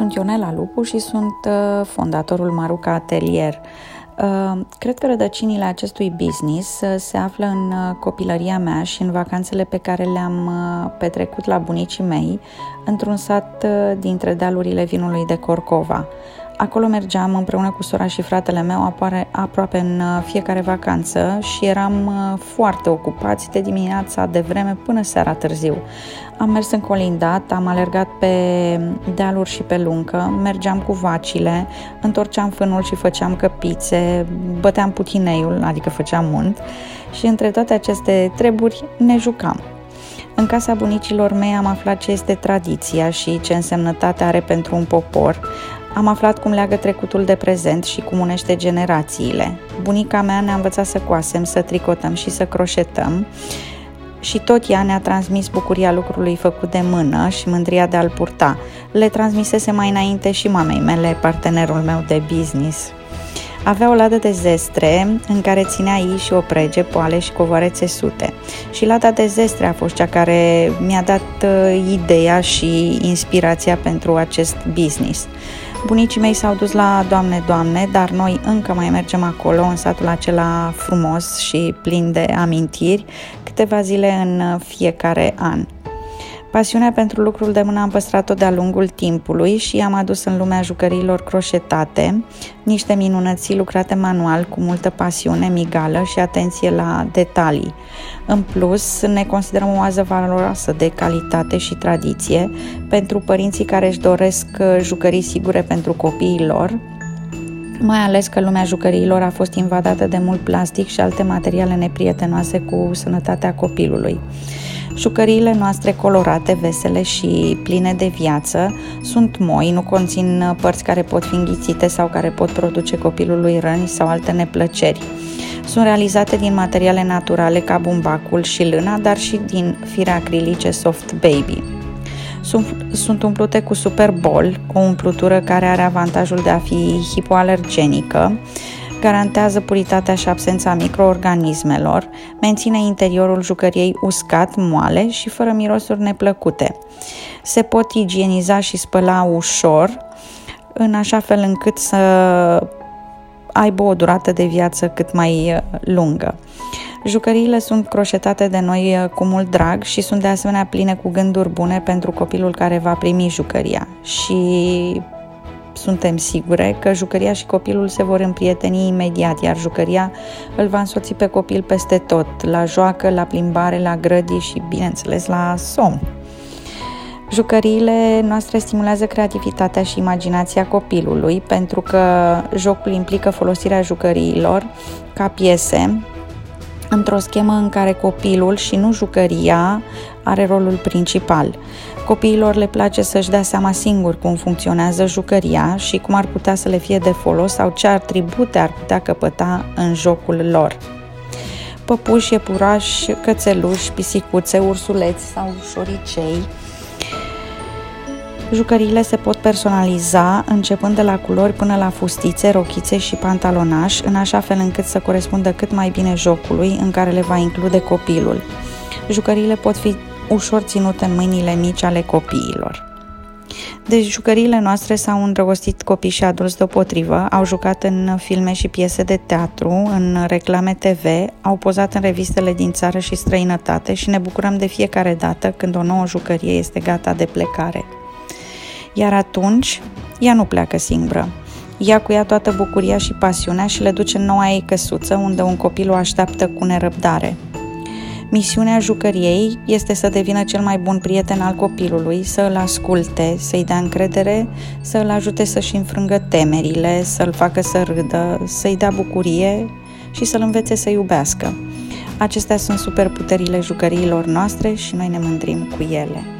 Sunt Ionela Lupu și sunt uh, fondatorul Maruca Atelier. Uh, cred că rădăcinile acestui business uh, se află în copilăria mea și în vacanțele pe care le-am petrecut la bunicii mei, într-un sat dintre dealurile vinului de Corcova. Acolo mergeam împreună cu sora și fratele meu apare, aproape în fiecare vacanță și eram foarte ocupați de dimineața de vreme până seara târziu. Am mers în colindat, am alergat pe dealuri și pe lungă, mergeam cu vacile, întorceam fânul și făceam căpițe, băteam putineiul, adică făceam unt și între toate aceste treburi ne jucam. În casa bunicilor mei am aflat ce este tradiția și ce însemnătate are pentru un popor. Am aflat cum leagă trecutul de prezent și cum unește generațiile. Bunica mea ne-a învățat să coasem, să tricotăm și să croșetăm și tot ea ne-a transmis bucuria lucrului făcut de mână și mândria de a-l purta. Le transmisese mai înainte și mamei mele, partenerul meu de business. Avea o ladă de zestre în care ținea ei și o prege, poale și covoare țesute. Și lada de zestre a fost cea care mi-a dat uh, ideea și inspirația pentru acest business. Bunicii mei s-au dus la Doamne, Doamne, dar noi încă mai mergem acolo, în satul acela frumos și plin de amintiri, câteva zile în fiecare an. Pasiunea pentru lucrul de mână am păstrat-o de-a lungul timpului și am adus în lumea jucăriilor croșetate, niște minunății lucrate manual cu multă pasiune, migală și atenție la detalii. În plus, ne considerăm o oază valoroasă de calitate și tradiție pentru părinții care își doresc jucării sigure pentru copiii lor, mai ales că lumea jucăriilor a fost invadată de mult plastic și alte materiale neprietenoase cu sănătatea copilului. Jucăriile noastre colorate, vesele și pline de viață sunt moi, nu conțin părți care pot fi înghițite sau care pot produce copilului răni sau alte neplăceri. Sunt realizate din materiale naturale ca bumbacul și lâna, dar și din fire acrilice soft baby. Sunt, sunt umplute cu Superbol, o umplutură care are avantajul de a fi hipoalergenică, garantează puritatea și absența microorganismelor, menține interiorul jucăriei uscat, moale și fără mirosuri neplăcute. Se pot igieniza și spăla ușor, în așa fel încât să aibă o durată de viață cât mai uh, lungă. Jucăriile sunt croșetate de noi uh, cu mult drag și sunt de asemenea pline cu gânduri bune pentru copilul care va primi jucăria. Și suntem sigure că jucăria și copilul se vor împrieteni imediat, iar jucăria îl va însoți pe copil peste tot, la joacă, la plimbare, la grădi și, bineînțeles, la somn. Jucăriile noastre stimulează creativitatea și imaginația copilului pentru că jocul implică folosirea jucăriilor ca piese într-o schemă în care copilul și nu jucăria are rolul principal. Copiilor le place să-și dea seama singur cum funcționează jucăria și cum ar putea să le fie de folos sau ce atribute ar putea căpăta în jocul lor. Păpuși, iepurași, cățeluși, pisicuțe, ursuleți sau șoricei, Jucăriile se pot personaliza începând de la culori până la fustițe, rochițe și pantalonaș, în așa fel încât să corespundă cât mai bine jocului în care le va include copilul. Jucăriile pot fi ușor ținute în mâinile mici ale copiilor. Deci jucăriile noastre s-au îndrăgostit copii și adulți deopotrivă, au jucat în filme și piese de teatru, în reclame TV, au pozat în revistele din țară și străinătate și ne bucurăm de fiecare dată când o nouă jucărie este gata de plecare. Iar atunci, ea nu pleacă singură. Ia cu ea toată bucuria și pasiunea și le duce în noua ei căsuță, unde un copil o așteaptă cu nerăbdare. Misiunea jucăriei este să devină cel mai bun prieten al copilului, să îl asculte, să-i dea încredere, să îl ajute să-și înfrângă temerile, să-l facă să râdă, să-i dea bucurie și să-l învețe să iubească. Acestea sunt superputerile jucăriilor noastre și noi ne mândrim cu ele.